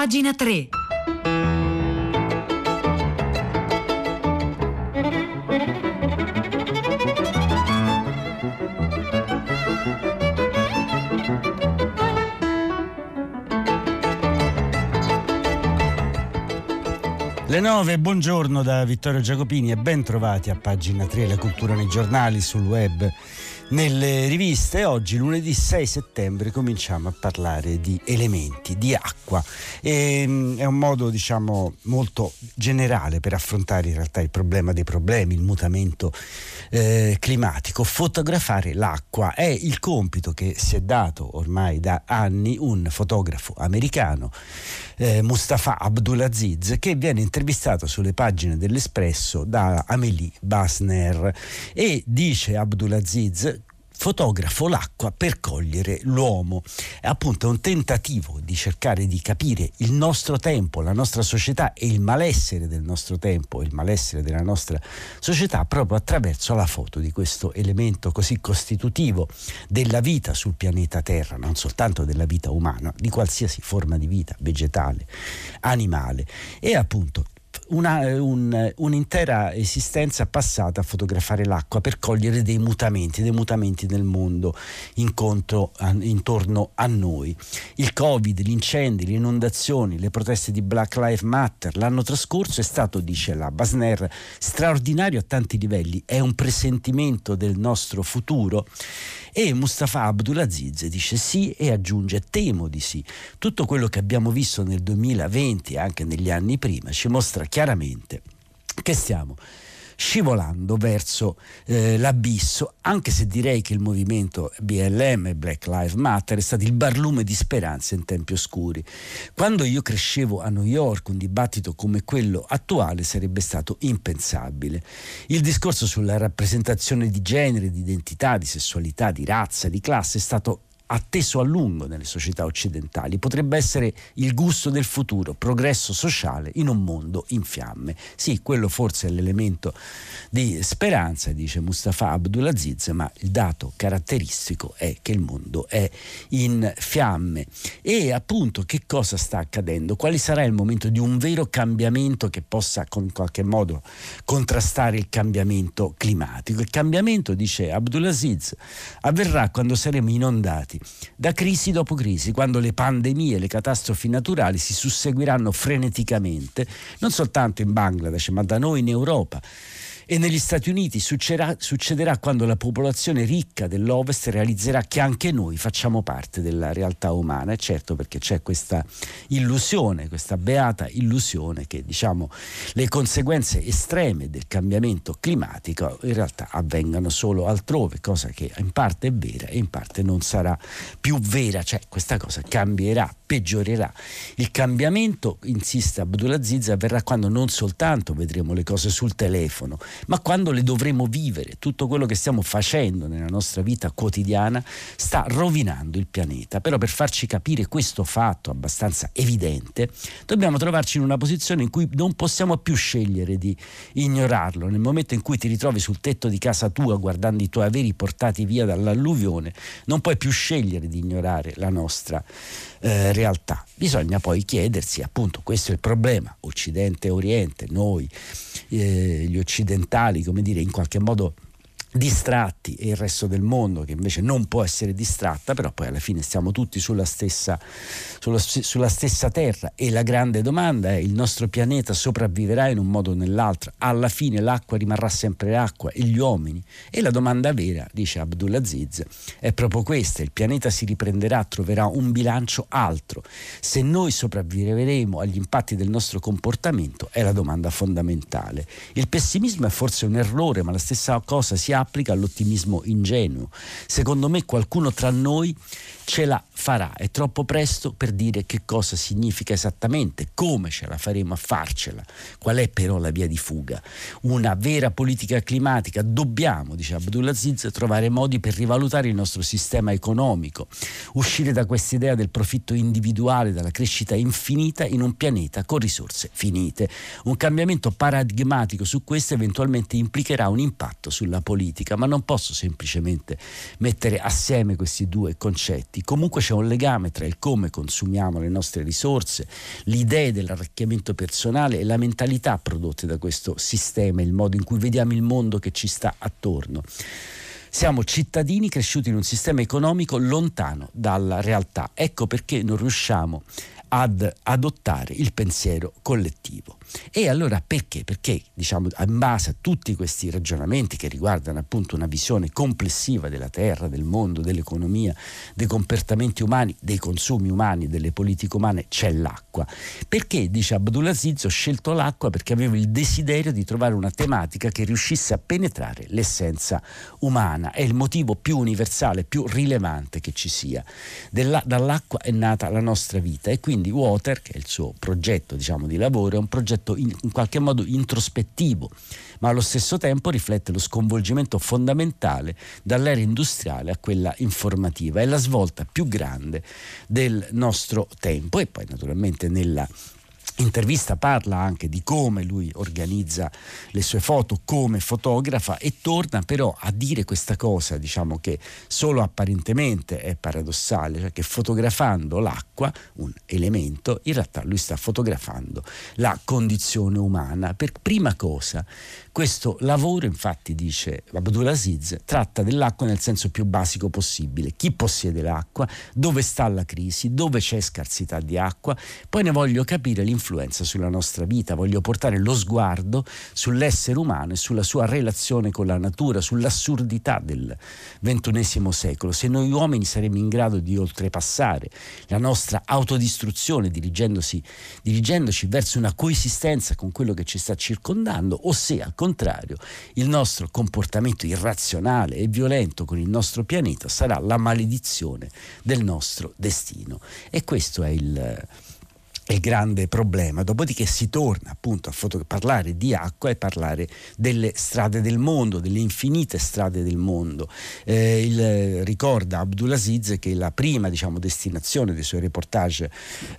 Pagina 3. Le 9, buongiorno da Vittorio Giacopini e ben trovati a pagina 3, la cultura nei giornali, sul web nelle riviste. Oggi, lunedì 6 settembre, cominciamo a parlare di elementi, di acqua. E, mm, è un modo, diciamo, molto generale per affrontare in realtà il problema dei problemi, il mutamento eh, climatico. Fotografare l'acqua è il compito che si è dato ormai da anni un fotografo americano, eh, Mustafa Abdulaziz, che viene intervistato sulle pagine dell'Espresso da Amélie Basner e dice Abdulaziz fotografo l'acqua per cogliere l'uomo. È appunto un tentativo di cercare di capire il nostro tempo, la nostra società e il malessere del nostro tempo, il malessere della nostra società proprio attraverso la foto di questo elemento così costitutivo della vita sul pianeta Terra, non soltanto della vita umana, di qualsiasi forma di vita, vegetale, animale. E appunto una, un, un'intera esistenza passata a fotografare l'acqua per cogliere dei mutamenti, dei mutamenti nel mondo incontro, intorno a noi. Il Covid, gli incendi, le inondazioni, le proteste di Black Lives Matter l'anno trascorso è stato, dice la Basner, straordinario a tanti livelli, è un presentimento del nostro futuro e Mustafa Abdulaziz dice sì e aggiunge temo di sì. Tutto quello che abbiamo visto nel 2020 e anche negli anni prima ci mostra chiaramente che stiamo scivolando verso eh, l'abisso, anche se direi che il movimento BLM e Black Lives Matter è stato il barlume di speranza in tempi oscuri. Quando io crescevo a New York un dibattito come quello attuale sarebbe stato impensabile. Il discorso sulla rappresentazione di genere, di identità, di sessualità, di razza, di classe è stato atteso a lungo nelle società occidentali, potrebbe essere il gusto del futuro, progresso sociale in un mondo in fiamme. Sì, quello forse è l'elemento di speranza, dice Mustafa Abdulaziz, ma il dato caratteristico è che il mondo è in fiamme. E appunto che cosa sta accadendo? Quale sarà il momento di un vero cambiamento che possa in qualche modo contrastare il cambiamento climatico? Il cambiamento, dice Abdulaziz, avverrà quando saremo inondati da crisi dopo crisi, quando le pandemie e le catastrofi naturali si susseguiranno freneticamente, non soltanto in Bangladesh, ma da noi in Europa e negli Stati Uniti succederà, succederà, quando la popolazione ricca dell'Ovest realizzerà che anche noi facciamo parte della realtà umana, e certo perché c'è questa illusione, questa beata illusione che diciamo, le conseguenze estreme del cambiamento climatico in realtà avvengano solo altrove, cosa che in parte è vera e in parte non sarà più vera, cioè questa cosa cambierà, peggiorerà. Il cambiamento, insiste Abdulaziz, avverrà quando non soltanto vedremo le cose sul telefono, ma quando le dovremo vivere. Tutto quello che stiamo facendo nella nostra vita quotidiana sta rovinando il pianeta. Però per farci capire questo fatto abbastanza evidente, dobbiamo trovarci in una posizione in cui non possiamo più scegliere di ignorarlo. Nel momento in cui ti ritrovi sul tetto di casa tua guardando i tuoi averi portati via dall'alluvione, non puoi più scegliere di ignorare la nostra eh, realtà. Bisogna poi chiedersi, appunto, questo è il problema, Occidente e Oriente, noi, eh, gli occidentali, come dire, in qualche modo distratti e il resto del mondo che invece non può essere distratta, però poi alla fine stiamo tutti sulla stessa, sulla, sulla stessa terra e la grande domanda è il nostro pianeta sopravviverà in un modo o nell'altro, alla fine l'acqua rimarrà sempre acqua e gli uomini? E la domanda vera, dice Abdulaziz, è proprio questa, il pianeta si riprenderà, troverà un bilancio altro. Se noi sopravviveremo agli impatti del nostro comportamento è la domanda fondamentale. Il pessimismo è forse un errore, ma la stessa cosa si ha applica all'ottimismo ingenuo. Secondo me qualcuno tra noi ce la farà. È troppo presto per dire che cosa significa esattamente, come ce la faremo a farcela, qual è però la via di fuga. Una vera politica climatica. Dobbiamo, dice Abdulaziz, trovare modi per rivalutare il nostro sistema economico, uscire da questa idea del profitto individuale, dalla crescita infinita in un pianeta con risorse finite. Un cambiamento paradigmatico su questo eventualmente implicherà un impatto sulla politica politica, ma non posso semplicemente mettere assieme questi due concetti. Comunque c'è un legame tra il come consumiamo le nostre risorse, le idee dell'arricchimento personale e la mentalità prodotte da questo sistema, il modo in cui vediamo il mondo che ci sta attorno. Siamo cittadini cresciuti in un sistema economico lontano dalla realtà. Ecco perché non riusciamo ad adottare il pensiero collettivo. E allora perché? Perché diciamo in base a tutti questi ragionamenti che riguardano appunto una visione complessiva della terra, del mondo, dell'economia, dei comportamenti umani, dei consumi umani, delle politiche umane, c'è l'acqua. Perché, dice Abdulaziz, ho scelto l'acqua perché avevo il desiderio di trovare una tematica che riuscisse a penetrare l'essenza umana. È il motivo più universale, più rilevante che ci sia. Della, dall'acqua è nata la nostra vita e quindi Water, che è il suo progetto diciamo, di lavoro, è un progetto aspetto in, in qualche modo introspettivo, ma allo stesso tempo riflette lo sconvolgimento fondamentale dall'era industriale a quella informativa. È la svolta più grande del nostro tempo e poi naturalmente nella intervista parla anche di come lui organizza le sue foto come fotografa e torna però a dire questa cosa, diciamo che solo apparentemente è paradossale, cioè che fotografando l'acqua, un elemento, in realtà lui sta fotografando la condizione umana. Per prima cosa questo lavoro, infatti, dice Abdulaziz, tratta dell'acqua nel senso più basico possibile. Chi possiede l'acqua, dove sta la crisi, dove c'è scarsità di acqua. Poi ne voglio capire l'influenza sulla nostra vita, voglio portare lo sguardo sull'essere umano e sulla sua relazione con la natura, sull'assurdità del ventunesimo secolo. Se noi uomini saremmo in grado di oltrepassare la nostra autodistruzione dirigendoci verso una coesistenza con quello che ci sta circondando o se al contrario, il nostro comportamento irrazionale e violento con il nostro pianeta sarà la maledizione del nostro destino. E questo è il il grande problema. Dopodiché si torna appunto a foto- parlare di acqua e parlare delle strade del mondo, delle infinite strade del mondo. Eh, il, ricorda Abdulaziz che la prima diciamo, destinazione dei suoi reportage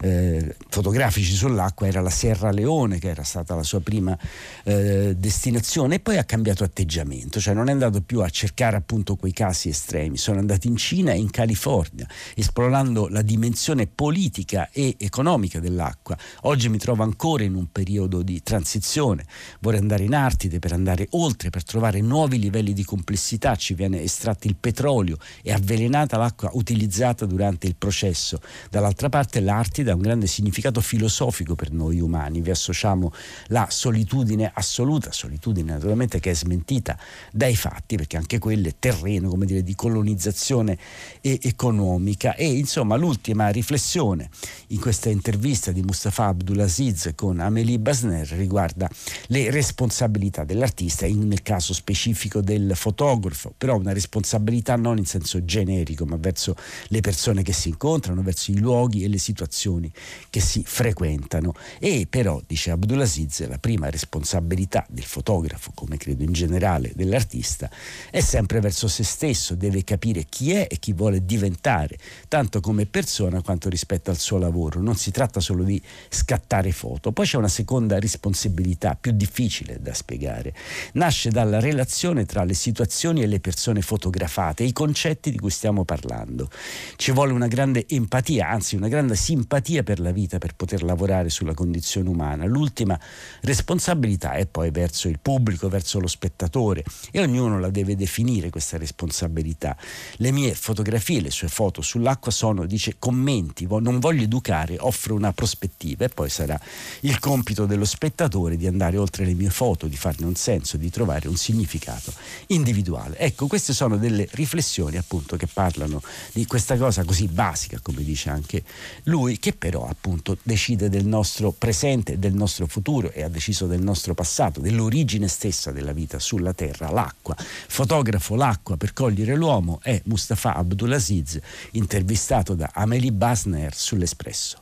eh, fotografici sull'acqua era la Sierra Leone, che era stata la sua prima eh, destinazione, e poi ha cambiato atteggiamento, cioè non è andato più a cercare appunto quei casi estremi, sono andati in Cina e in California, esplorando la dimensione politica e economica dell'acqua dell'acqua. Oggi mi trovo ancora in un periodo di transizione, vorrei andare in Artide per andare oltre, per trovare nuovi livelli di complessità, ci viene estratto il petrolio e avvelenata l'acqua utilizzata durante il processo. Dall'altra parte l'Artide ha un grande significato filosofico per noi umani, vi associamo la solitudine assoluta, solitudine naturalmente che è smentita dai fatti, perché anche quello è terreno come dire, di colonizzazione economica e insomma l'ultima riflessione in questa intervista di Mustafa Abdulaziz con Amélie Basner riguarda le responsabilità dell'artista, nel caso specifico del fotografo, però una responsabilità non in senso generico, ma verso le persone che si incontrano, verso i luoghi e le situazioni che si frequentano. E però, dice Abdulaziz, la prima responsabilità del fotografo, come credo in generale dell'artista, è sempre verso se stesso, deve capire chi è e chi vuole diventare, tanto come persona quanto rispetto al suo lavoro. Non si tratta solo solo di scattare foto. Poi c'è una seconda responsabilità più difficile da spiegare. Nasce dalla relazione tra le situazioni e le persone fotografate, i concetti di cui stiamo parlando. Ci vuole una grande empatia, anzi una grande simpatia per la vita per poter lavorare sulla condizione umana. L'ultima responsabilità è poi verso il pubblico, verso lo spettatore e ognuno la deve definire questa responsabilità. Le mie fotografie, le sue foto sull'acqua sono, dice, commenti, non voglio educare, offro una prospettiva e poi sarà il compito dello spettatore di andare oltre le mie foto, di farne un senso, di trovare un significato individuale. Ecco, queste sono delle riflessioni appunto che parlano di questa cosa così basica, come dice anche lui, che però appunto decide del nostro presente, del nostro futuro e ha deciso del nostro passato, dell'origine stessa della vita sulla Terra, l'acqua. Fotografo l'acqua per cogliere l'uomo è Mustafa Abdulaziz, intervistato da Amelie Basner sull'Espresso.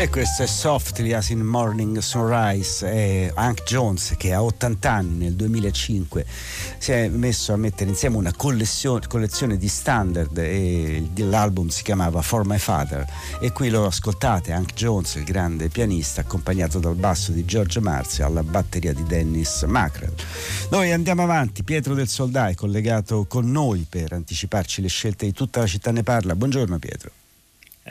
E questo è Softly as in Morning Sunrise. È Hank Jones che a 80 anni nel 2005 si è messo a mettere insieme una collezione di standard e l'album si chiamava For My Father e qui lo ascoltate Hank Jones, il grande pianista, accompagnato dal basso di George Marzi alla batteria di Dennis Macrell. Noi andiamo avanti, Pietro del Soldà è collegato con noi per anticiparci le scelte di tutta la città ne parla. Buongiorno Pietro.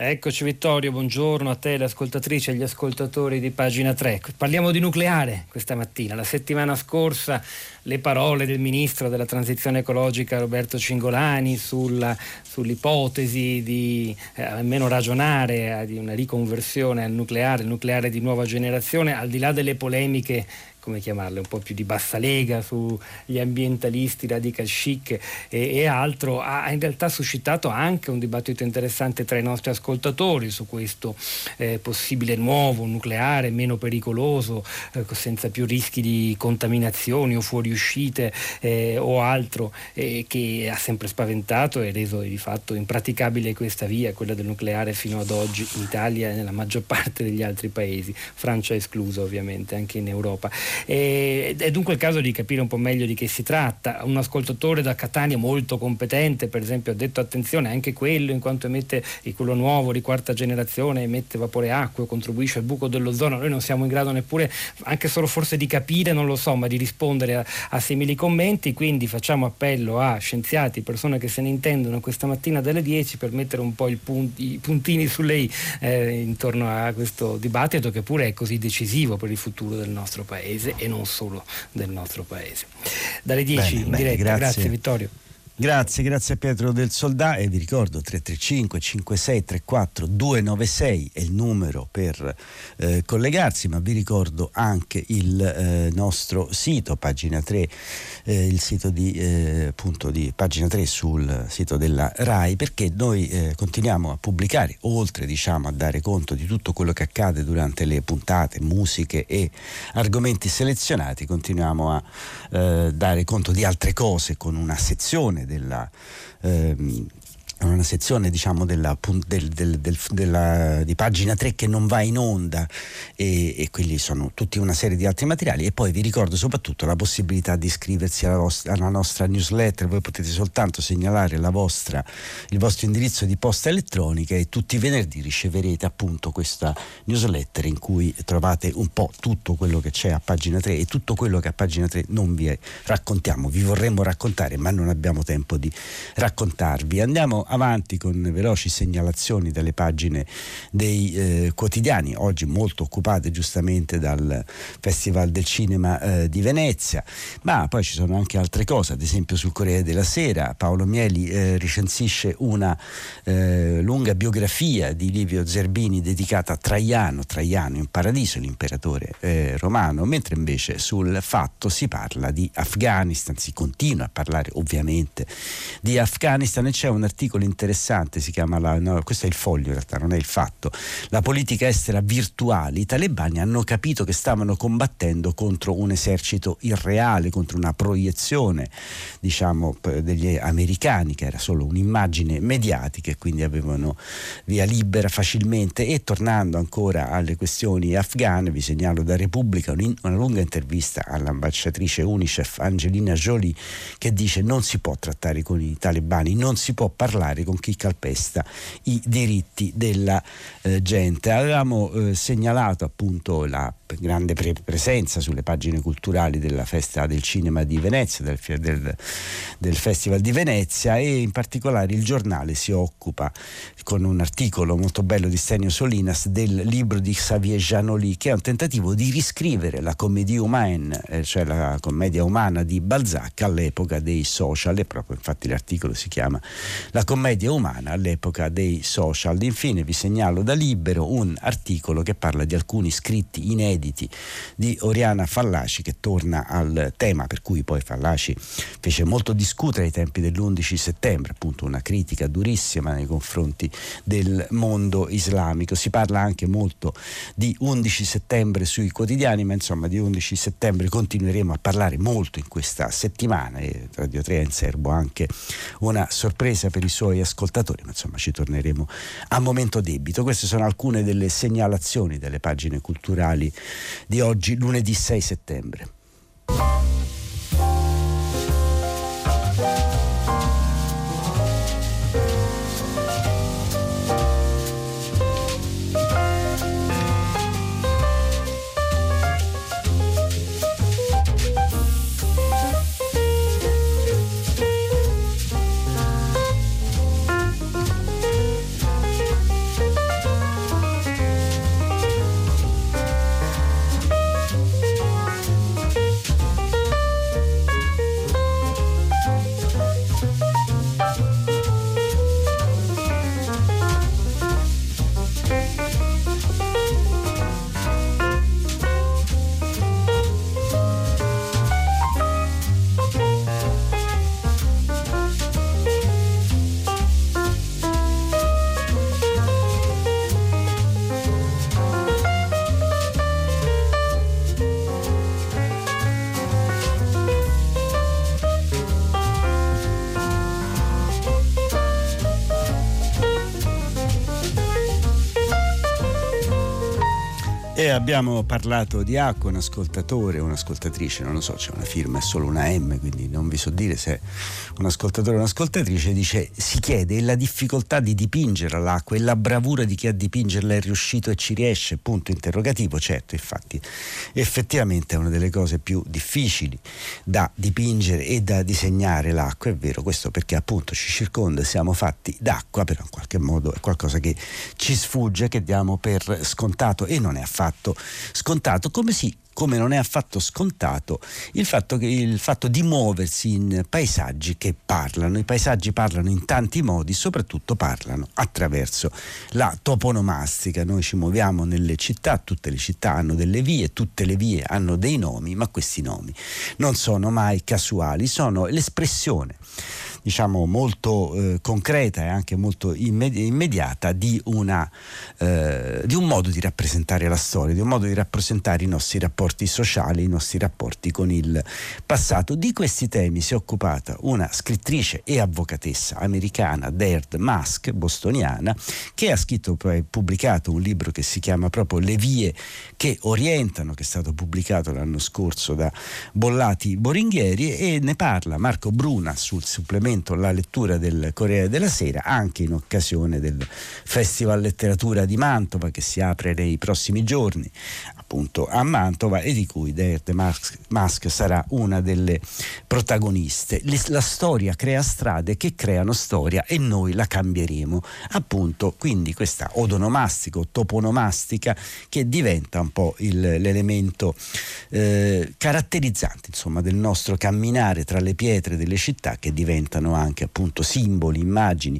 Eccoci Vittorio, buongiorno a te, le ascoltatrici e agli ascoltatori di pagina 3. Parliamo di nucleare questa mattina. La settimana scorsa le parole del ministro della transizione ecologica Roberto Cingolani sulla, sull'ipotesi di eh, almeno ragionare eh, di una riconversione al nucleare, il nucleare di nuova generazione, al di là delle polemiche come chiamarle, un po' più di bassa lega sugli ambientalisti radical chic e, e altro, ha in realtà suscitato anche un dibattito interessante tra i nostri ascoltatori su questo eh, possibile nuovo nucleare meno pericoloso, eh, senza più rischi di contaminazioni o fuoriuscite eh, o altro, che ha sempre spaventato e reso di fatto impraticabile questa via, quella del nucleare fino ad oggi in Italia e nella maggior parte degli altri paesi, Francia esclusa ovviamente anche in Europa. E, è dunque il caso di capire un po' meglio di che si tratta. Un ascoltatore da Catania molto competente, per esempio, ha detto attenzione anche quello in quanto emette quello nuovo di quarta generazione, emette vapore acqueo, contribuisce al buco dell'ozono. Noi non siamo in grado neppure, anche solo forse di capire, non lo so, ma di rispondere a, a simili commenti. Quindi facciamo appello a scienziati, persone che se ne intendono questa mattina dalle 10 per mettere un po' punti, i puntini su lei eh, intorno a questo dibattito che pure è così decisivo per il futuro del nostro paese paese e non solo del nostro paese. Dalle 10 bene, in diretta, grazie. grazie Vittorio. Grazie, grazie a Pietro del Soldà. E vi ricordo 335 5634 296 è il numero per eh, collegarsi, ma vi ricordo anche il eh, nostro sito, pagina 3, eh, il sito di, eh, appunto di pagina 3 sul sito della RAI, perché noi eh, continuiamo a pubblicare, oltre diciamo a dare conto di tutto quello che accade durante le puntate, musiche e argomenti selezionati, continuiamo a eh, dare conto di altre cose con una sezione della ehm, una sezione diciamo della, del, del, del, della, di pagina 3 che non va in onda e, e quelli sono tutti una serie di altri materiali. E poi vi ricordo soprattutto la possibilità di iscriversi alla, vostra, alla nostra newsletter. Voi potete soltanto segnalare vostra, il vostro indirizzo di posta elettronica e tutti i venerdì riceverete appunto questa newsletter in cui trovate un po' tutto quello che c'è a pagina 3 e tutto quello che a pagina 3 non vi raccontiamo vi vorremmo raccontare ma non abbiamo tempo di raccontarvi. Andiamo avanti con veloci segnalazioni dalle pagine dei eh, quotidiani, oggi molto occupate giustamente dal Festival del Cinema eh, di Venezia, ma poi ci sono anche altre cose, ad esempio sul Corriere della Sera Paolo Mieli eh, recensisce una eh, lunga biografia di Livio Zerbini dedicata a Traiano, Traiano in paradiso, l'imperatore eh, romano, mentre invece sul fatto si parla di Afghanistan, si continua a parlare ovviamente di Afghanistan e c'è un articolo articolo interessante, si chiama la, no, questo è il foglio in realtà, non è il fatto, la politica estera virtuale, i talebani hanno capito che stavano combattendo contro un esercito irreale, contro una proiezione diciamo degli americani che era solo un'immagine mediatica e quindi avevano via libera facilmente. E tornando ancora alle questioni afghane vi segnalo da Repubblica una lunga intervista all'ambasciatrice Unicef Angelina Jolie che dice non si può trattare con i talebani, non si può parlare parlare con chi calpesta i diritti della eh, gente. Avevamo eh, segnalato appunto la grande pre- presenza sulle pagine culturali della festa del cinema di Venezia, del, del, del, Festival di Venezia e in particolare il giornale si occupa con un articolo molto bello di Stenio Solinas del libro di Xavier Janoli che è un tentativo di riscrivere la commedia humaine, eh, cioè la commedia umana di Balzac all'epoca dei social e proprio infatti l'articolo si chiama La commedia umana all'epoca dei social. Infine vi segnalo da libero un articolo che parla di alcuni scritti inediti di Oriana Fallaci che torna al tema per cui poi Fallaci fece molto discutere ai tempi dell'11 settembre, appunto una critica durissima nei confronti del mondo islamico. Si parla anche molto di 11 settembre sui quotidiani, ma insomma di 11 settembre continueremo a parlare molto in questa settimana e Radio 3 ha in serbo anche una sorpresa per i suoi suoi ascoltatori, ma insomma ci torneremo a momento debito. Queste sono alcune delle segnalazioni delle pagine culturali di oggi, lunedì 6 settembre. Abbiamo parlato di acqua, un ascoltatore, un'ascoltatrice, non lo so, c'è una firma, è solo una M, quindi non vi so dire se è un ascoltatore o un'ascoltatrice, dice si chiede la difficoltà di dipingere l'acqua e la bravura di chi a dipingerla è riuscito e ci riesce, punto interrogativo, certo, infatti effettivamente è una delle cose più difficili da dipingere e da disegnare l'acqua, è vero, questo perché appunto ci circonda, siamo fatti d'acqua, però in qualche modo è qualcosa che ci sfugge, che diamo per scontato e non è affatto affatto scontato, come si come non è affatto scontato il fatto, che, il fatto, di muoversi in paesaggi che parlano. I paesaggi parlano in tanti modi, soprattutto parlano attraverso la toponomastica. Noi ci muoviamo nelle città, tutte le città hanno delle vie, tutte le vie hanno dei nomi, ma questi nomi non sono mai casuali, sono l'espressione diciamo molto eh, concreta e anche molto immedi- immediata di, una, eh, di un modo di rappresentare la storia, di un modo di rappresentare i nostri rapporti sociali, i nostri rapporti con il passato. Di questi temi si è occupata una scrittrice e avvocatessa americana, Derd Musk, bostoniana, che ha scritto poi pubblicato un libro che si chiama proprio Le vie che orientano, che è stato pubblicato l'anno scorso da Bollati Boringhieri e ne parla Marco Bruna sul supplemento commento la lettura del Corriere della Sera anche in occasione del Festival Letteratura di Mantova che si apre nei prossimi giorni appunto a Mantova e di cui Derde Musk sarà una delle protagoniste. La storia crea strade che creano storia e noi la cambieremo. Appunto, quindi questa odonomastica o toponomastica che diventa un po' il, l'elemento eh, caratterizzante insomma, del nostro camminare tra le pietre delle città che diventano anche appunto simboli, immagini.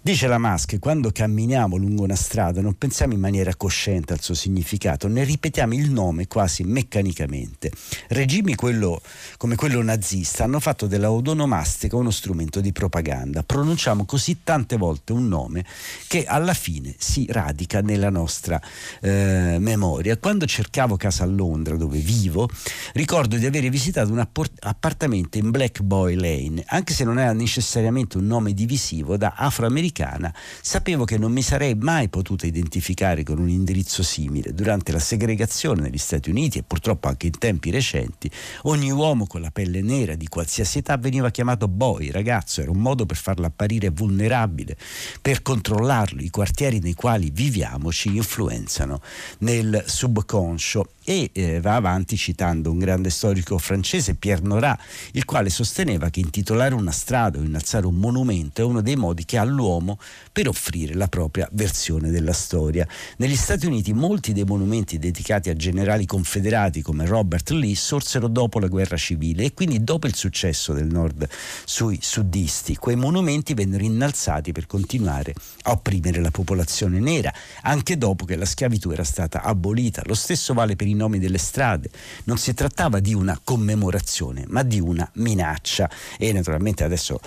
Dice la Musk, quando camminiamo lungo una strada non pensiamo in maniera cosciente al suo significato, ne ripetiamo ripetiamo il nome quasi meccanicamente. Regimi quello, come quello nazista hanno fatto della odonomastica uno strumento di propaganda. Pronunciamo così tante volte un nome che alla fine si radica nella nostra eh, memoria. Quando cercavo casa a Londra, dove vivo, ricordo di aver visitato un appartamento in Black Boy Lane, anche se non era necessariamente un nome divisivo, da afroamericana, sapevo che non mi sarei mai potuta identificare con un indirizzo simile. Durante la segregazione segregazione negli Stati Uniti e purtroppo anche in tempi recenti, ogni uomo con la pelle nera di qualsiasi età veniva chiamato boy, ragazzo, era un modo per farlo apparire vulnerabile, per controllarlo. I quartieri nei quali viviamo ci influenzano nel subconscio e eh, va avanti citando un grande storico francese, Pierre Nora, il quale sosteneva che intitolare una strada o innalzare un monumento è uno dei modi che ha l'uomo per offrire la propria versione della storia. Negli Stati Uniti molti dei monumenti dedicati a generali confederati come Robert Lee sorsero dopo la guerra civile e quindi dopo il successo del nord sui sudisti. Quei monumenti vennero innalzati per continuare a opprimere la popolazione nera, anche dopo che la schiavitù era stata abolita. Lo stesso vale per i nomi delle strade. Non si trattava di una commemorazione, ma di una minaccia. E naturalmente adesso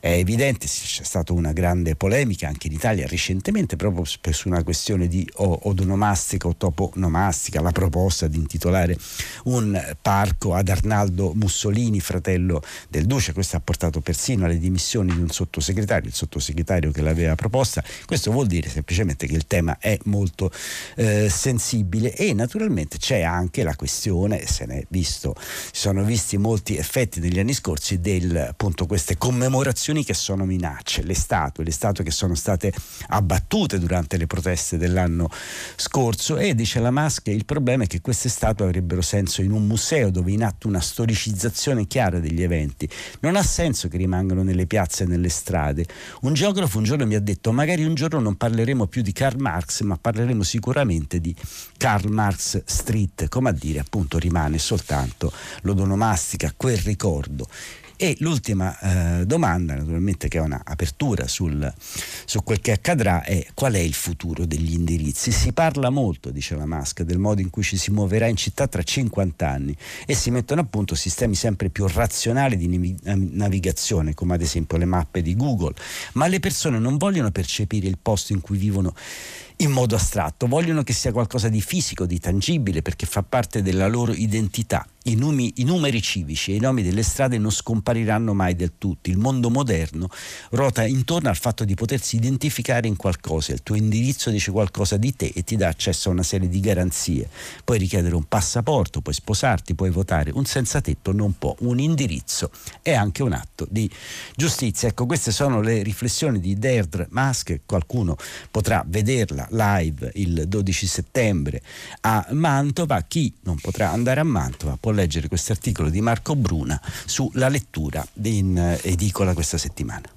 è evidente, c'è stata una grande polemica anche in Italia recentemente proprio su una questione di odonomastica o toponomastica, la proposta di intitolare un parco ad Arnaldo Mussolini, fratello del Duce, questo ha portato persino alle dimissioni di un sottosegretario, il sottosegretario che l'aveva proposta, questo vuol dire semplicemente che il tema è molto eh, sensibile e naturalmente c'è anche la questione, se ne è visto, si sono visti molti effetti negli anni scorsi del appunto queste commemorazioni che sono minacce, le statue, le statue che sono state abbattute durante le proteste dell'anno scorso e dice la Maschia il problema è che queste statue avrebbero senso in un museo dove è in atto una storicizzazione chiara degli eventi. Non ha senso che rimangano nelle piazze e nelle strade. Un geografo un giorno mi ha detto magari un giorno non parleremo più di Karl Marx ma parleremo sicuramente di Karl Marx Street, come a dire appunto rimane soltanto l'odonomastica, quel ricordo. E l'ultima eh, domanda, naturalmente che è un'apertura sul, su quel che accadrà, è qual è il futuro degli indirizzi? Si parla molto, dice la Musk, del modo in cui ci si muoverà in città tra 50 anni e si mettono a punto sistemi sempre più razionali di navigazione, come ad esempio le mappe di Google, ma le persone non vogliono percepire il posto in cui vivono in modo astratto, vogliono che sia qualcosa di fisico, di tangibile, perché fa parte della loro identità i, numi, i, numeri civici e i nomi delle strade non scompariranno mai del tutto. Il mondo moderno ruota intorno al fatto di potersi identificare in qualcosa. Il tuo indirizzo dice qualcosa di te e ti dà accesso a una serie di garanzie. Puoi richiedere un passaporto, puoi sposarti, puoi votare. Un senza tetto non può. Un indirizzo è anche un atto di giustizia. Ecco, queste sono le riflessioni di Deirdre Musk. Qualcuno potrà vederla live il 12 settembre a Mantova. Chi non potrà andare a Mantova può leggere questo articolo di Marco Bruna sulla lettura in eh, edicola questa settimana.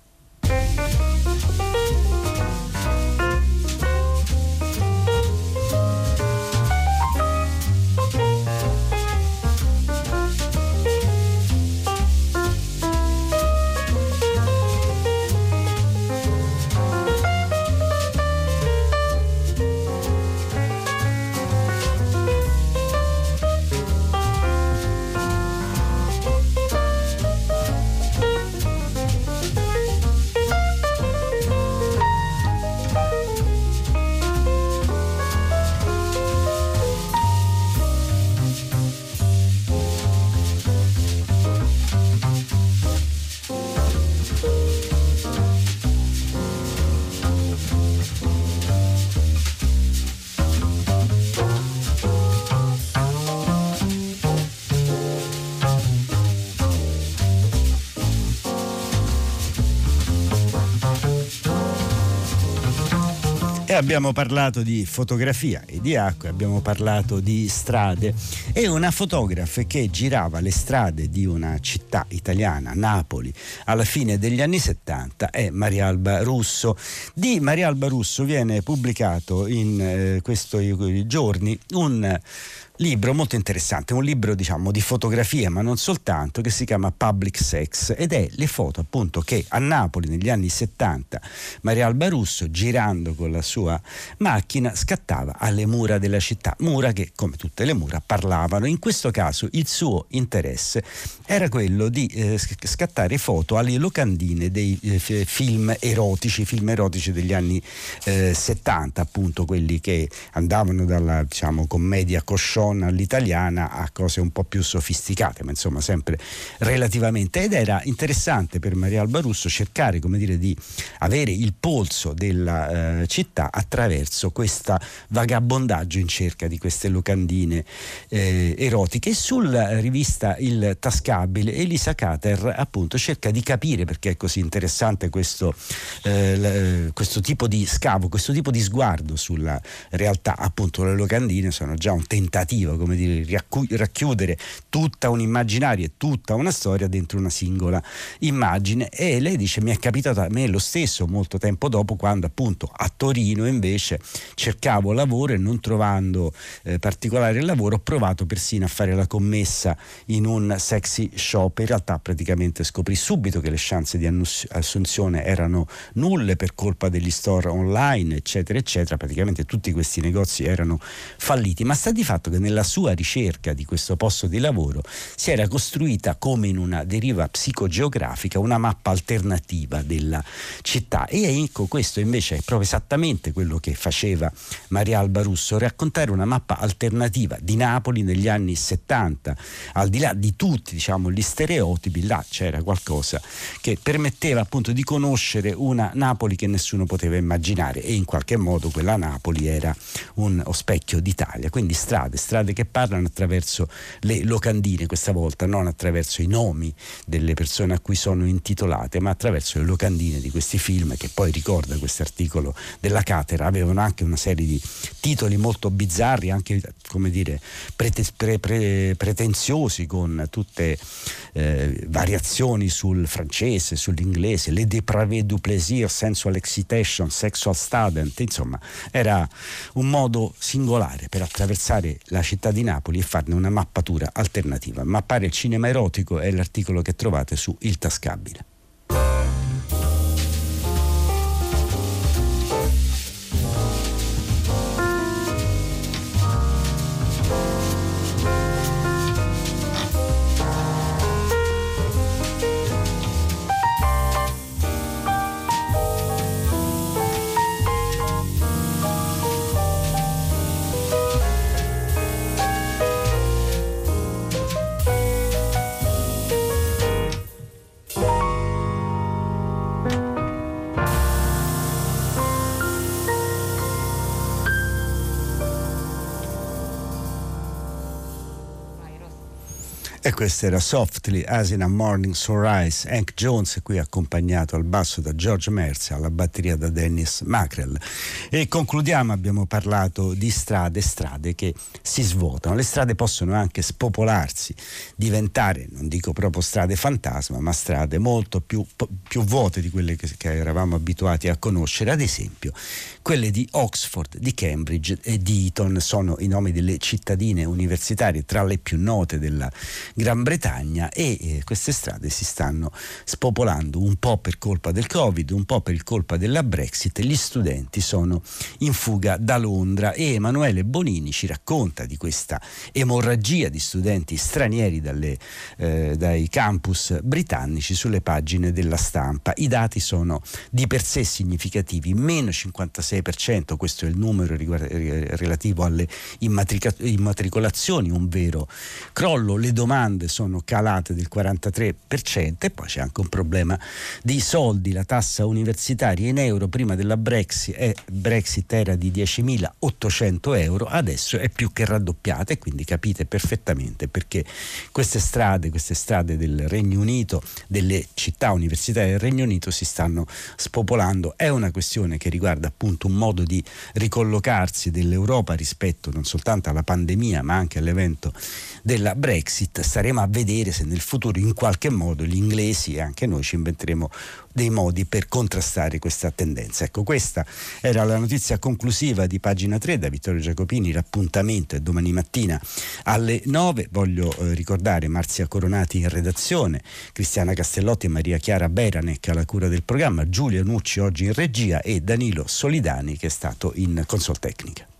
Abbiamo parlato di fotografia e di acqua, abbiamo parlato di strade e una fotografa che girava le strade di una città italiana, Napoli, alla fine degli anni 70 è Marialba Russo. Di Marialba Russo viene pubblicato in eh, questi giorni un libro molto interessante, un libro diciamo di fotografia ma non soltanto che si chiama Public Sex ed è le foto appunto che a Napoli negli anni 70 Maria Alba Russo girando con la sua macchina scattava alle mura della città, mura che come tutte le mura parlavano, in questo caso il suo interesse era quello di eh, scattare foto alle locandine dei eh, film erotici, film erotici degli anni eh, 70 appunto quelli che andavano dalla diciamo commedia coscione donna all'italiana a cose un po' più sofisticate, ma insomma sempre relativamente. Ed era interessante per Maria Alba Russo cercare, come dire, di avere il polso della eh, città attraverso questo vagabondaggio in cerca di queste locandine eh, erotiche. Sulla rivista Il Tascabile Elisa Cater appunto cerca di capire perché è così interessante questo, eh, questo tipo di scavo, questo tipo di sguardo sulla realtà. Appunto le locandine sono già un tentativo tentativo come dire, racchiudere tutta un immaginario e tutta una storia dentro una singola immagine. E lei dice mi è capitato a me lo stesso molto tempo dopo quando appunto a Torino invece cercavo lavoro e non trovando eh, particolare lavoro ho provato persino a fare la commessa in un sexy shop. In realtà praticamente scoprì subito che le chance di assunzione erano nulle per colpa degli store online eccetera eccetera. Praticamente tutti questi negozi erano falliti. Ma sta di fatto che nella sua ricerca di questo posto di lavoro si era costruita come in una deriva psicogeografica una mappa alternativa della città. E ecco questo invece è proprio esattamente quello che faceva Maria Alba Russo, raccontare una mappa alternativa di Napoli negli anni 70, al di là di tutti diciamo, gli stereotipi, là c'era qualcosa che permetteva appunto di conoscere una Napoli che nessuno poteva immaginare. E in qualche modo quella Napoli era un specchio d'Italia, quindi strade, strade che parlano attraverso le locandine questa volta, non attraverso i nomi delle persone a cui sono intitolate, ma attraverso le locandine di questi film che poi ricorda questo articolo della Catera, avevano anche una serie di titoli molto bizzarri, anche come dire prete, pre, pre, pretenziosi con tutte eh, variazioni sul francese, sull'inglese, le dépravés du plaisir, sensual excitation, sexual student, insomma era un modo singolare per attraversare la città di Napoli e farne una mappatura alternativa. Mappare il cinema erotico è l'articolo che trovate su Il Tascabile. Era Softly as in a Morning Sunrise, Hank Jones qui accompagnato al basso da George Mercer, alla batteria da Dennis Macrell. E concludiamo, abbiamo parlato di strade, strade che si svuotano. Le strade possono anche spopolarsi, diventare, non dico proprio strade fantasma, ma strade molto più, più vuote di quelle che, che eravamo abituati a conoscere. Ad esempio, quelle di Oxford, di Cambridge e di Eton sono i nomi delle cittadine universitarie tra le più note della Gran Bretagna e eh, queste strade si stanno spopolando un po' per colpa del Covid, un po' per colpa della Brexit. Gli studenti sono in fuga da Londra e Emanuele Bonini ci racconta di questa emorragia di studenti stranieri dalle, eh, dai campus britannici sulle pagine della stampa. I dati sono di per sé significativi, meno 56%, questo è il numero relativo alle immatricolazioni, un vero crollo. Le domande sono calate del 43% e poi c'è anche un problema di soldi. La tassa universitaria in euro prima della Brexit, eh, Brexit era di 10.800 euro, adesso è più che raddoppiata e quindi capite perfettamente perché queste strade, queste strade del Regno Unito, delle città universitarie del Regno Unito si stanno spopolando. È una questione che riguarda appunto un modo di ricollocarsi dell'Europa rispetto non soltanto alla pandemia ma anche all'evento della Brexit staremo a vedere se nel futuro in qualche modo gli inglesi e anche noi ci inventeremo dei modi per contrastare questa tendenza. Ecco, questa era la notizia conclusiva di pagina 3 da Vittorio Giacopini, l'appuntamento è domani mattina alle 9. Voglio eh, ricordare Marzia Coronati in redazione, Cristiana Castellotti e Maria Chiara Beranec alla cura del programma, Giulia Nucci oggi in regia e Danilo Solidani che è stato in consoltecnica.